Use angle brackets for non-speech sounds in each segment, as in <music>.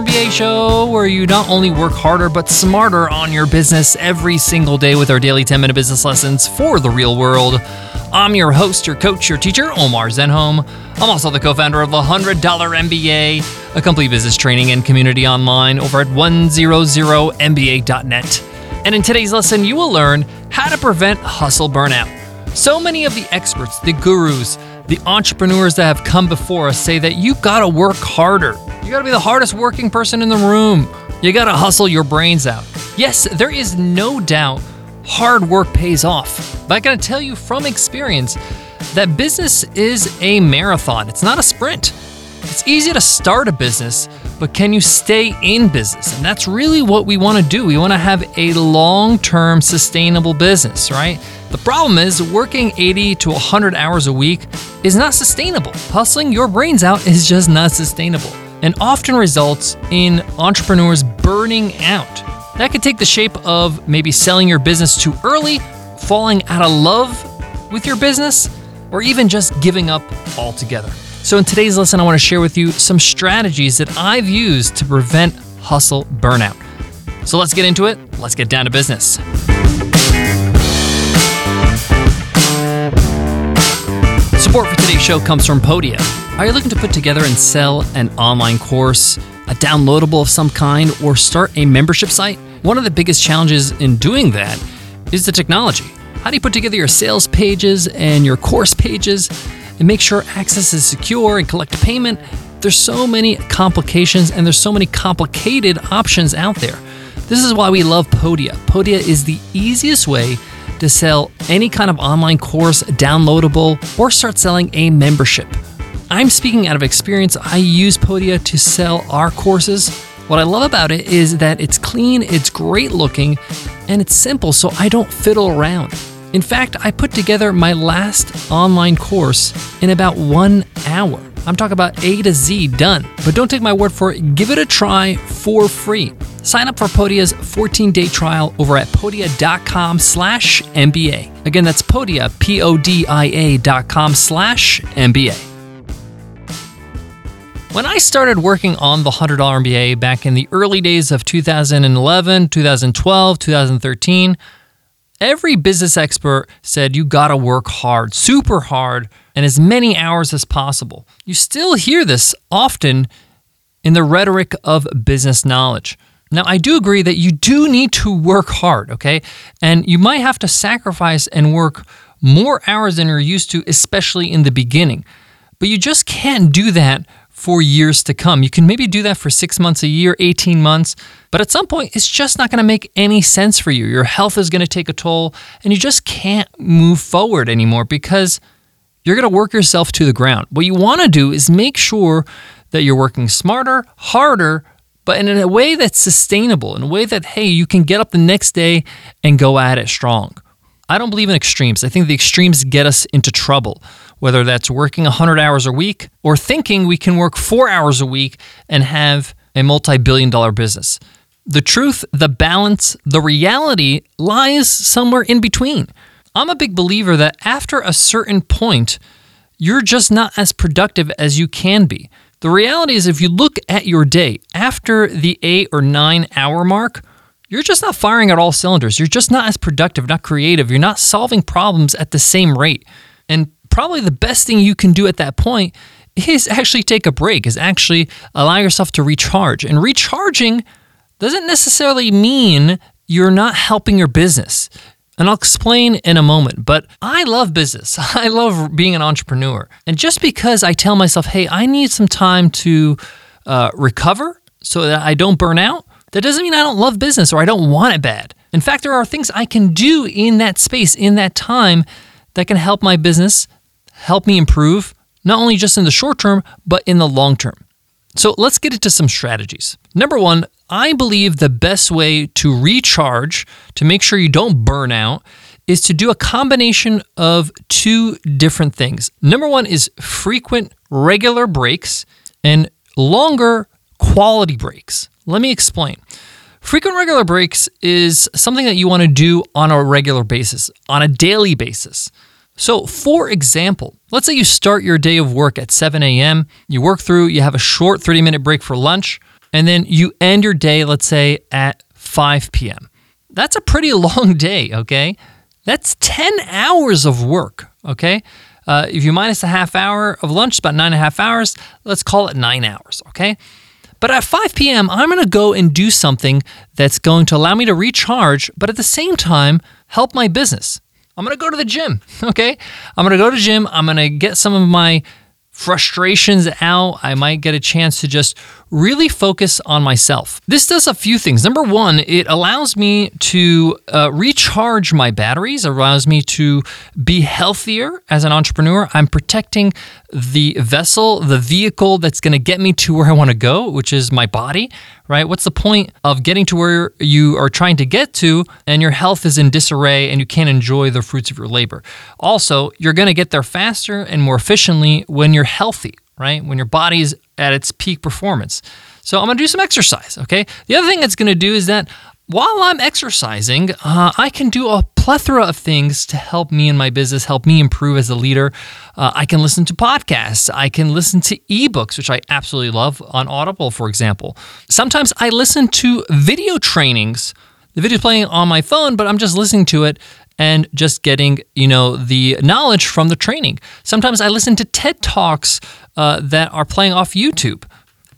MBA show where you not only work harder but smarter on your business every single day with our daily 10 minute business lessons for the real world. I'm your host, your coach, your teacher, Omar Zenhom. I'm also the co founder of the $100 MBA, a complete business training and community online over at 100MBA.net. And in today's lesson, you will learn how to prevent hustle burnout. So many of the experts, the gurus, the entrepreneurs that have come before us say that you gotta work harder. You gotta be the hardest working person in the room. You gotta hustle your brains out. Yes, there is no doubt hard work pays off. But I gotta tell you from experience that business is a marathon, it's not a sprint. It's easy to start a business, but can you stay in business? And that's really what we wanna do. We wanna have a long term sustainable business, right? The problem is, working 80 to 100 hours a week is not sustainable. Hustling your brains out is just not sustainable and often results in entrepreneurs burning out. That could take the shape of maybe selling your business too early, falling out of love with your business, or even just giving up altogether. So, in today's lesson, I want to share with you some strategies that I've used to prevent hustle burnout. So, let's get into it. Let's get down to business. Support for today's show comes from Podia. Are you looking to put together and sell an online course, a downloadable of some kind, or start a membership site? One of the biggest challenges in doing that is the technology. How do you put together your sales pages and your course pages and make sure access is secure and collect payment? There's so many complications and there's so many complicated options out there. This is why we love Podia. Podia is the easiest way to sell any kind of online course, downloadable, or start selling a membership. I'm speaking out of experience. I use Podia to sell our courses. What I love about it is that it's clean, it's great looking, and it's simple, so I don't fiddle around. In fact, I put together my last online course in about one hour. I'm talking about A to Z done. But don't take my word for it, give it a try for free. Sign up for Podia's 14-day trial over at podia.com slash MBA. Again, that's Podia, P-O-D-I-A dot com slash MBA. When I started working on the $100 MBA back in the early days of 2011, 2012, 2013, every business expert said you gotta work hard, super hard, and as many hours as possible. You still hear this often in the rhetoric of business knowledge. Now, I do agree that you do need to work hard, okay? And you might have to sacrifice and work more hours than you're used to, especially in the beginning. But you just can't do that for years to come. You can maybe do that for six months, a year, 18 months, but at some point, it's just not going to make any sense for you. Your health is going to take a toll, and you just can't move forward anymore because you're going to work yourself to the ground. What you want to do is make sure that you're working smarter, harder, but in a way that's sustainable, in a way that, hey, you can get up the next day and go at it strong. I don't believe in extremes. I think the extremes get us into trouble, whether that's working 100 hours a week or thinking we can work four hours a week and have a multi billion dollar business. The truth, the balance, the reality lies somewhere in between. I'm a big believer that after a certain point, you're just not as productive as you can be. The reality is, if you look at your day after the eight or nine hour mark, you're just not firing at all cylinders. You're just not as productive, not creative. You're not solving problems at the same rate. And probably the best thing you can do at that point is actually take a break, is actually allow yourself to recharge. And recharging doesn't necessarily mean you're not helping your business. And I'll explain in a moment, but I love business. <laughs> I love being an entrepreneur. And just because I tell myself, hey, I need some time to uh, recover so that I don't burn out, that doesn't mean I don't love business or I don't want it bad. In fact, there are things I can do in that space, in that time, that can help my business, help me improve, not only just in the short term, but in the long term. So let's get into some strategies. Number one, I believe the best way to recharge, to make sure you don't burn out, is to do a combination of two different things. Number one is frequent, regular breaks and longer quality breaks. Let me explain. Frequent regular breaks is something that you want to do on a regular basis, on a daily basis. So, for example, let's say you start your day of work at 7 a.m., you work through, you have a short 30 minute break for lunch. and then you end your day, let's say at 5 p.m. That's a pretty <laughs> long day, okay? That's 10 hours of work, okay? Uh, if you minus a half hour of lunch, about nine and a half hours, let's call it nine hours, okay? But at 5 p.m., I'm gonna go and do something that's going to allow me to recharge, but at the same time, help my business. I'm gonna go to the gym, okay? I'm gonna go to the gym, I'm gonna get some of my frustrations out. I might get a chance to just really focus on myself. This does a few things. Number one, it allows me to uh, recharge my batteries, allows me to be healthier as an entrepreneur. I'm protecting the vessel, the vehicle that's going to get me to where I want to go, which is my body, right? What's the point of getting to where you are trying to get to and your health is in disarray and you can't enjoy the fruits of your labor? Also, you're going to get there faster and more efficiently when you're healthy, right? When your body's at its peak performance. So I'm going to do some exercise, okay? The other thing it's going to do is that while I'm exercising, uh, I can do a plethora of things to help me in my business, help me improve as a leader. Uh, I can listen to podcasts. I can listen to ebooks, which I absolutely love on Audible, for example. Sometimes I listen to video trainings. The video's playing on my phone, but I'm just listening to it and just getting, you know, the knowledge from the training. Sometimes I listen to TED Talks uh, that are playing off YouTube.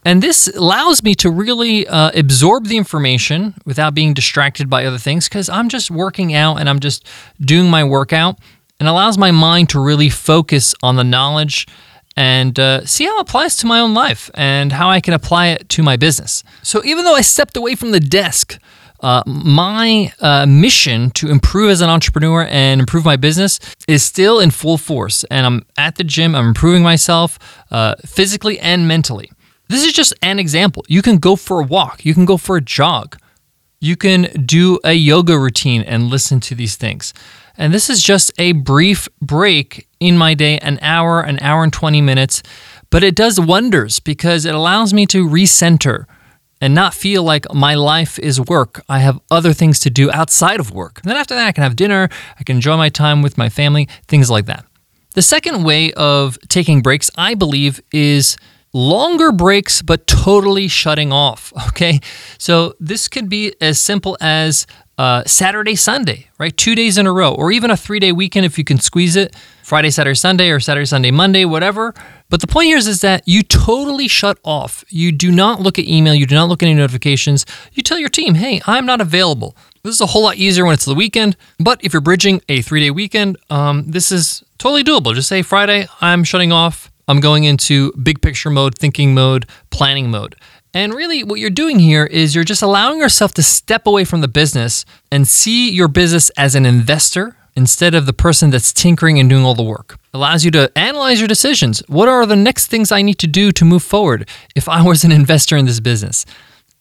And this allows me to really uh, absorb the information without being distracted by other things because I'm just working out and I'm just doing my workout and allows my mind to really focus on the knowledge and uh, see how it applies to my own life and how I can apply it to my business. So even though I stepped away from the desk, uh, my uh, mission to improve as an entrepreneur and improve my business is still in full force. And I'm at the gym, I'm improving myself uh, physically and mentally. This is just an example. You can go for a walk, you can go for a jog, you can do a yoga routine and listen to these things. And this is just a brief break in my day, an hour, an hour and 20 minutes, but it does wonders because it allows me to recenter and not feel like my life is work. I have other things to do outside of work. And then after that, I can have dinner, I can enjoy my time with my family, things like that. The second way of taking breaks, I believe, is longer breaks, but totally shutting off. <laughs> Okay. So this could be as simple as uh, Saturday, Sunday, right? Two days in a row, or even a three day weekend if you can squeeze it Friday, Saturday, Sunday, or Saturday, Sunday, Monday, whatever. But the point here is, is that you totally shut off. You do not look at email, you do not look at any notifications. You tell your team, hey, I'm not available. This is a whole lot easier when it's the weekend. But if you're bridging a three day weekend, um, this is totally doable. Just say Friday, I'm shutting off. I'm going into big picture mode, thinking mode, planning mode. And really, what you're doing here is you're just allowing yourself to step away from the business and see your business as an investor instead of the person that's tinkering and doing all the work. It allows you to analyze your decisions. What are the next things I need to do to move forward if I <laughs> was an investor in this business?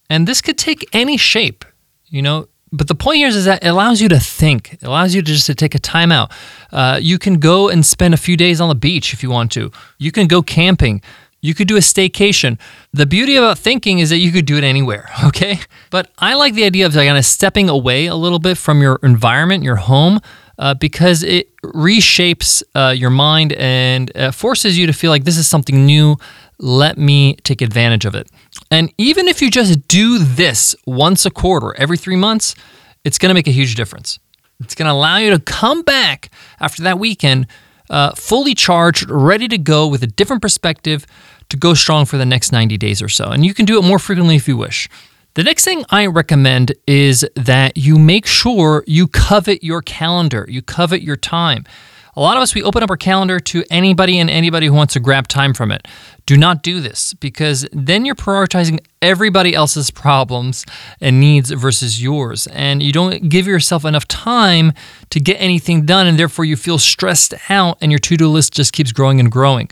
And this could take any shape. You know, but the point here is, is that it allows you to think. It allows you to just to take a time out. Uh, you can go and spend a few days on the beach if you want to. You can go camping. You could do a staycation. The beauty about thinking is that you could do it anywhere, <laughs> okay? But I like the idea of kind of stepping away a little bit from your environment, your home, uh, because it reshapes uh, your mind and uh, forces you to feel like this is something new. Let me take advantage of it. And even if you just do this once a quarter, every three months, it's going to make a huge difference. It's going to allow you to come back after that weekend uh, fully charged, ready to go with a different perspective to go strong for the next 90 days or so. And you can do it more frequently if you wish. The next thing I recommend is that you make sure you covet your calendar, you covet your time. A lot of us, we open up our calendar to anybody and anybody who wants to grab time from it. Do not do this because then you're prioritizing everybody else's problems and needs versus yours. And you don't give yourself enough time to get anything done. And therefore, you feel stressed out and your to do list just keeps growing and growing.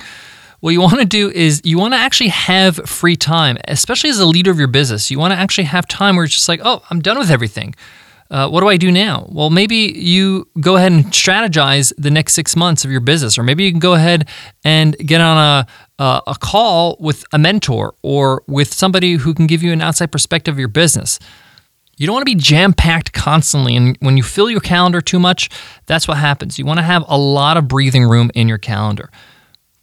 What you want to do is you want to actually have free time, especially as a leader of your business. You want to actually have time where it's just like, oh, I'm done with everything. Uh, what do I do now? Well, maybe you go ahead and strategize the next six months of your business, or maybe you can go ahead and get on a, a, a call with a mentor or with somebody who can give you an outside perspective of your business. You don't want to be jam packed constantly. And when you fill your calendar too much, that's what happens. You want to have a lot of breathing room in your calendar.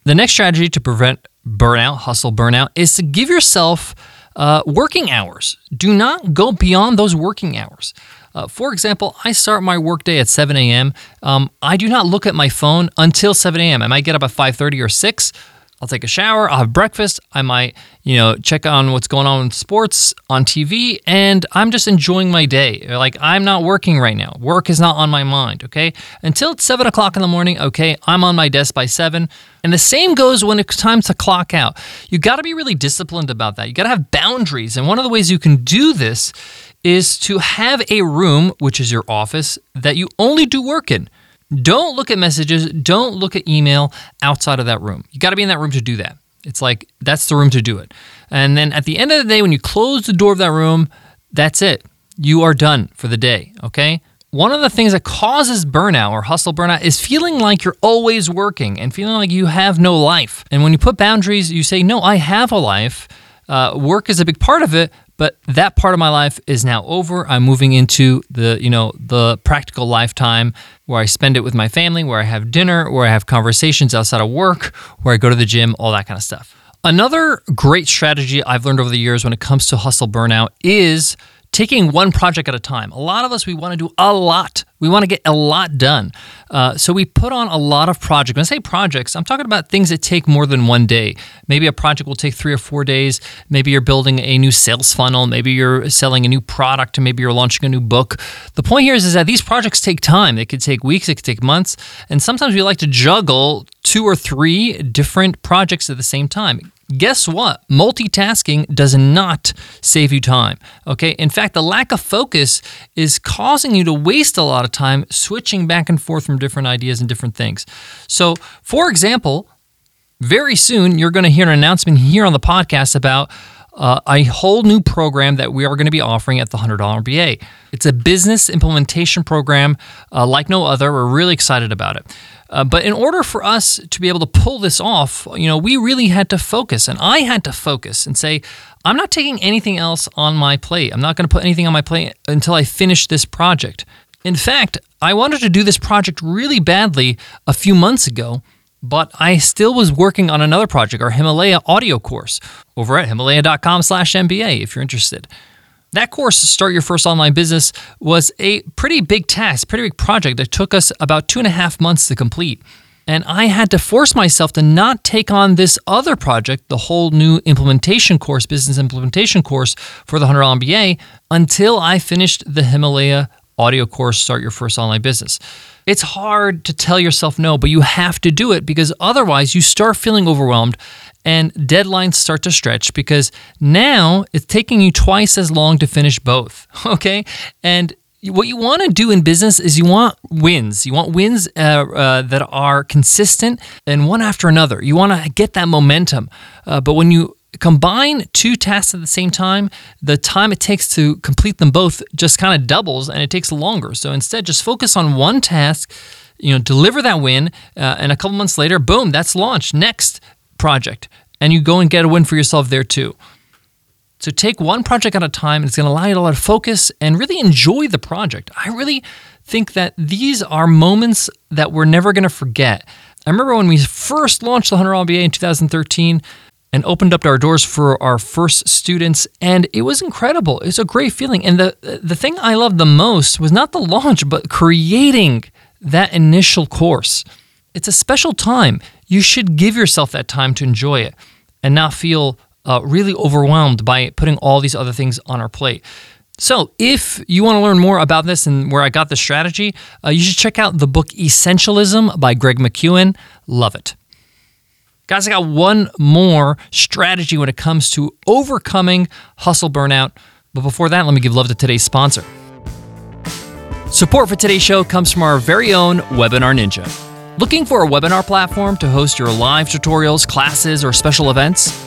The next strategy to prevent burnout, hustle burnout, is to give yourself Uh, working hours. Do not go beyond those working hours. Uh, for example, I start my workday at 7 a.m. Um, I do not look at my phone until 7 a.m. I might get up at 5:30 or 6. I'll take a shower, I'll have breakfast, I might, you know, check on what's going on in sports on TV, and I'm just enjoying my day. Like, I'm not working right now. Work is not on my mind, okay? Until it's seven o'clock in the morning, okay, I'm on my desk by seven. And the same goes when it's time to clock out. You got to be really disciplined about that. You got to have boundaries. And one of the ways you can do this is to have a room, which is your office, that you only do work in. Don't look at messages, don't look at email outside of that room. You got to be in that room to do that. It's like that's the room to do it. And then at the end of the day, when you close the door of that room, that's it. You are done for the day, okay? One of the things that causes burnout or hustle burnout is feeling like you're always working and feeling like you have no life. And when you put boundaries, you say, No, I have a life. Uh, work is a big part of it, but that part of my life is now over. I'm moving into the, you know, the practical lifetime where I spend it with my family, where I have dinner, where I have conversations outside of work, where I go to the gym, all that kind of stuff. Another great strategy I've learned over the years when it comes to hustle burnout is taking one project at a time. A lot of us, we want to do a lot. We want to get a lot done. Uh, so we put on a lot of projects. When I say projects, I'm talking about things that take more than one day. Maybe a project will take three or four days. Maybe you're building a new sales funnel. Maybe you're selling a new product, maybe you're launching a new book. The point here is, is that these projects take time. They could take weeks, it could take months. And sometimes we like to juggle two or three different projects at the same time. Guess what? Multitasking does not save you time. Okay. In fact, the lack of focus is causing you to waste a lot of time switching back and forth from different ideas and different things. So, for example, very soon you're going to hear an announcement here on the podcast about uh, a whole new program that we are going to be offering at the $100 MBA. It's a business implementation program uh, like no other. We're really excited about it. Uh, but in order for us to be able to pull this off, you know, we really had to focus, and I had to focus and say, I'm not taking anything else on my plate. I'm not going to put anything on my plate until I finish this project. In fact, I wanted to do this project really badly a few months ago, but I still was working on another project, our Himalaya audio course, over at himalaya.com/mba if you're interested. That course, Start Your First Online Business, was a pretty big task, pretty big project that took us about two and a half months to complete. And I had to force myself to not take on this other project, the whole new implementation course, business implementation course for the $100 MBA, until I finished the Himalaya audio course, Start Your First Online Business. It's hard to tell yourself no, but you have to do it because otherwise you start feeling overwhelmed and deadlines start to stretch because now it's taking you twice as long to finish both. <laughs> Okay. And what you want to do in business is you want wins. You want wins uh, uh, that are consistent and one after another. You want to get that momentum. Uh, but when you combine two tasks at the same time, the time it takes to complete them both just kind of doubles and it takes longer. So instead, just focus on one task. You know, deliver that win, uh, and a couple months later, boom, that's launched. Next, project and you go and get a win for yourself there too. So take one project at a time, and it's going to allow you to lot of focus and really enjoy the project. I really think that these are moments that we're never going to forget. I remember when we first launched the 100 MBA in 2013 and opened up our doors for our first students, and it was incredible. It was a great feeling. And the the thing I loved the most was not the launch, but creating that initial course. It's a special time you should give yourself that time to enjoy it and not feel uh, really overwhelmed by putting all these other things on our plate. So, if you want to learn more about this and where I got the strategy, uh, you should check out the book Essentialism by Greg McKeown. Love it. Guys, I got one more strategy when it comes to overcoming hustle burnout. But before that, let me give love to today's sponsor. Support for today's show comes from our very own Webinar Ninja. Looking for a webinar platform to host your live tutorials, classes, or special events?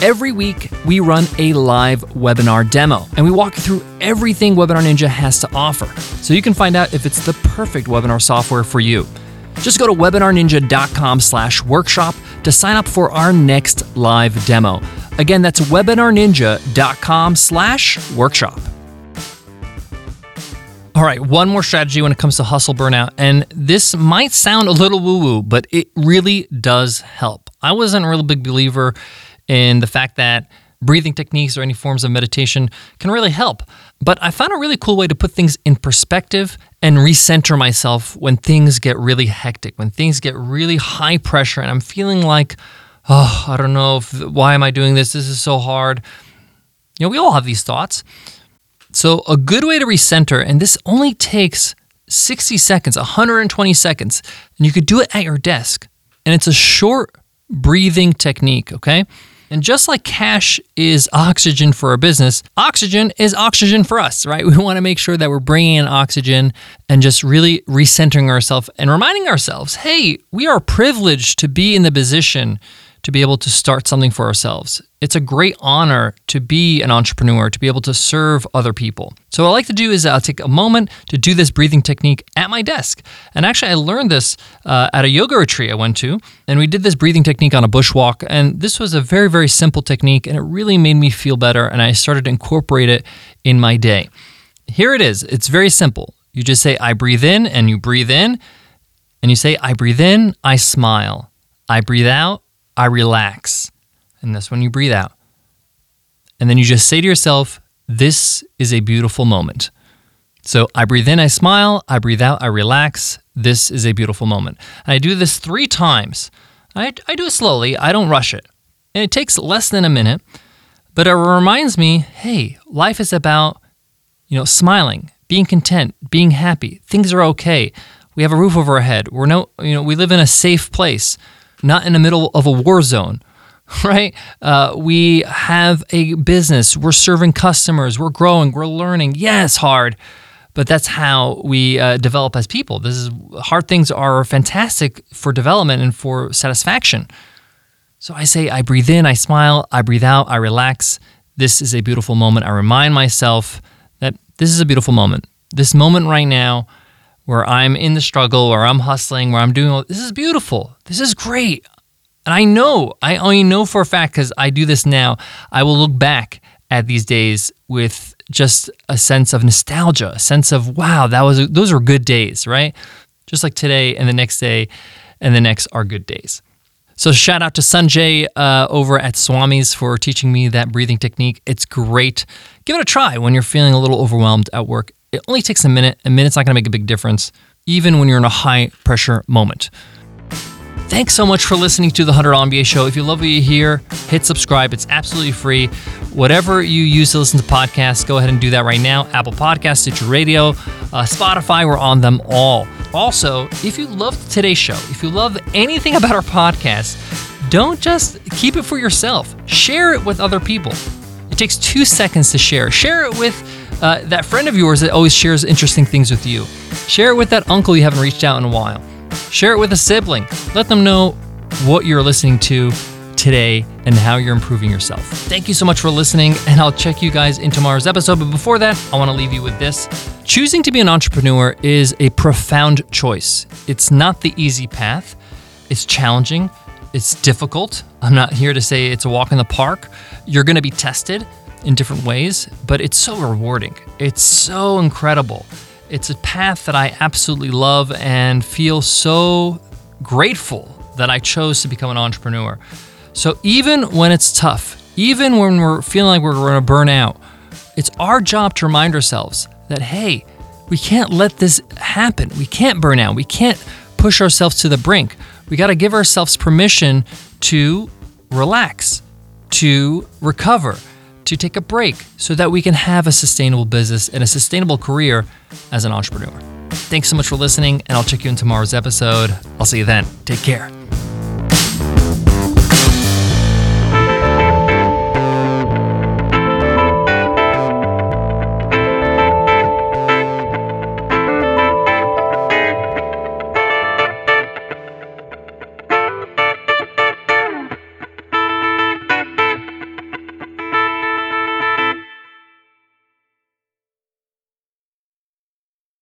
Every week, we run a live webinar demo and we walk you through everything Webinar Ninja has to offer so you can find out if it's the perfect webinar software for you. Just go to webinarninja.com slash workshop to sign up for our next live demo. Again, that's webinarninja.com slash workshop. All right, one more strategy when it comes to hustle burnout. And this might sound a little woo woo, but it really does help. I wasn't a real big believer in the fact that breathing techniques or any forms of meditation can really help. But I found a really cool way to put things in perspective and recenter myself when things get really hectic, when things get really high pressure, and I'm feeling like, oh, I don't know, if, why am I doing this? This is so hard. You know, we all have these thoughts. So, a good way to recenter, and this only takes 60 seconds, 120 seconds, and you could do it at your desk. And it's a short breathing technique, okay? And just like cash is oxygen for a business, oxygen is oxygen for us, right? <laughs> We want to make sure that we're bringing in oxygen and just really recentering ourselves and reminding ourselves hey, we are privileged to be in the position to be able to start something for ourselves. It's a great honor to be an entrepreneur, to be able to serve other people. So, what I like to do is I'll take a moment to do this breathing technique at my desk. And actually, I learned this uh, at a yoga retreat I went to, and we did this breathing technique on a bushwalk. And this was a very, very simple technique, and it really made me feel better. And I started to incorporate it in my day. Here it is it's very simple. You just say, I breathe in, and you breathe in, and you say, I breathe in, I smile. I breathe out, I relax. And that's when you breathe out. And then you just say to yourself, This is a beautiful moment. So I breathe in, I smile. I breathe out, I relax. This is a beautiful moment. And I do this three times. I, I do it slowly, I don't rush it. And it takes less than a minute, but it reminds me hey, life is about, you know, smiling, being content, being happy. Things are okay. We have a roof over our head. We're no, you know, we live in a safe place not in the middle of a war zone, <laughs> right? Uh, we have a business, we're serving customers, we're growing, we're learning. Yes, hard, but that's how we uh, develop as people. This is hard things are fantastic for development and for satisfaction. So I say, I breathe in, I smile, I breathe out, I relax. This is a beautiful moment. I remind myself that this is a beautiful moment. This moment right now where I'm in the struggle, where I'm hustling, where I'm doing all this is beautiful. This is great. And I know, I only know for a fact because I do this now, I will look back at these days with just a sense of nostalgia, a sense of wow, that was those were good days, right? Just like today and the next day and the next are good days. So shout out to Sanjay uh, over at Swami's for teaching me that breathing technique. It's great. Give it a try when you're feeling a little overwhelmed at work. It only takes a minute. A minute's not going to make a big difference, even when you're in a high pressure moment. Thanks so much for listening to the $100 MBA show. If you love what you hear, hit subscribe. It's absolutely free. Whatever you use to listen to podcasts, go ahead and do that right now. Apple Podcasts, Stitcher Radio, uh, Spotify, we're on them all. Also, if you loved today's show, if you love anything about our podcast, don't just keep it for yourself. Share it with other people. It takes two seconds to share. Share it with uh, that friend of yours that always shares interesting things with you. Share it with that uncle you haven't reached out in a while. Share it with a sibling. Let them know what you're listening to today and how you're improving yourself. Thank you so much for listening, and I'll check you guys in tomorrow's episode. But before that, I want to leave you with this. Choosing to be an entrepreneur is a profound choice. It's not the easy path, it's challenging, it's difficult. I'm not here to say it's a walk in the park. You're going to be tested in different ways, but it's so rewarding. It's so incredible. It's a path that I absolutely love and feel so grateful that I chose to become an entrepreneur. So even when it's tough, even when we're feeling like we're going to burn out, it's our job to remind ourselves that, hey, we can't let this happen. We can't burn out. We can't push ourselves to the brink. We got to give ourselves permission to relax, to recover, to take a break so that we can have a sustainable business and a sustainable career as an entrepreneur. Thanks so much for listening, and I'll check you in tomorrow's episode. I'll see you then. Take care.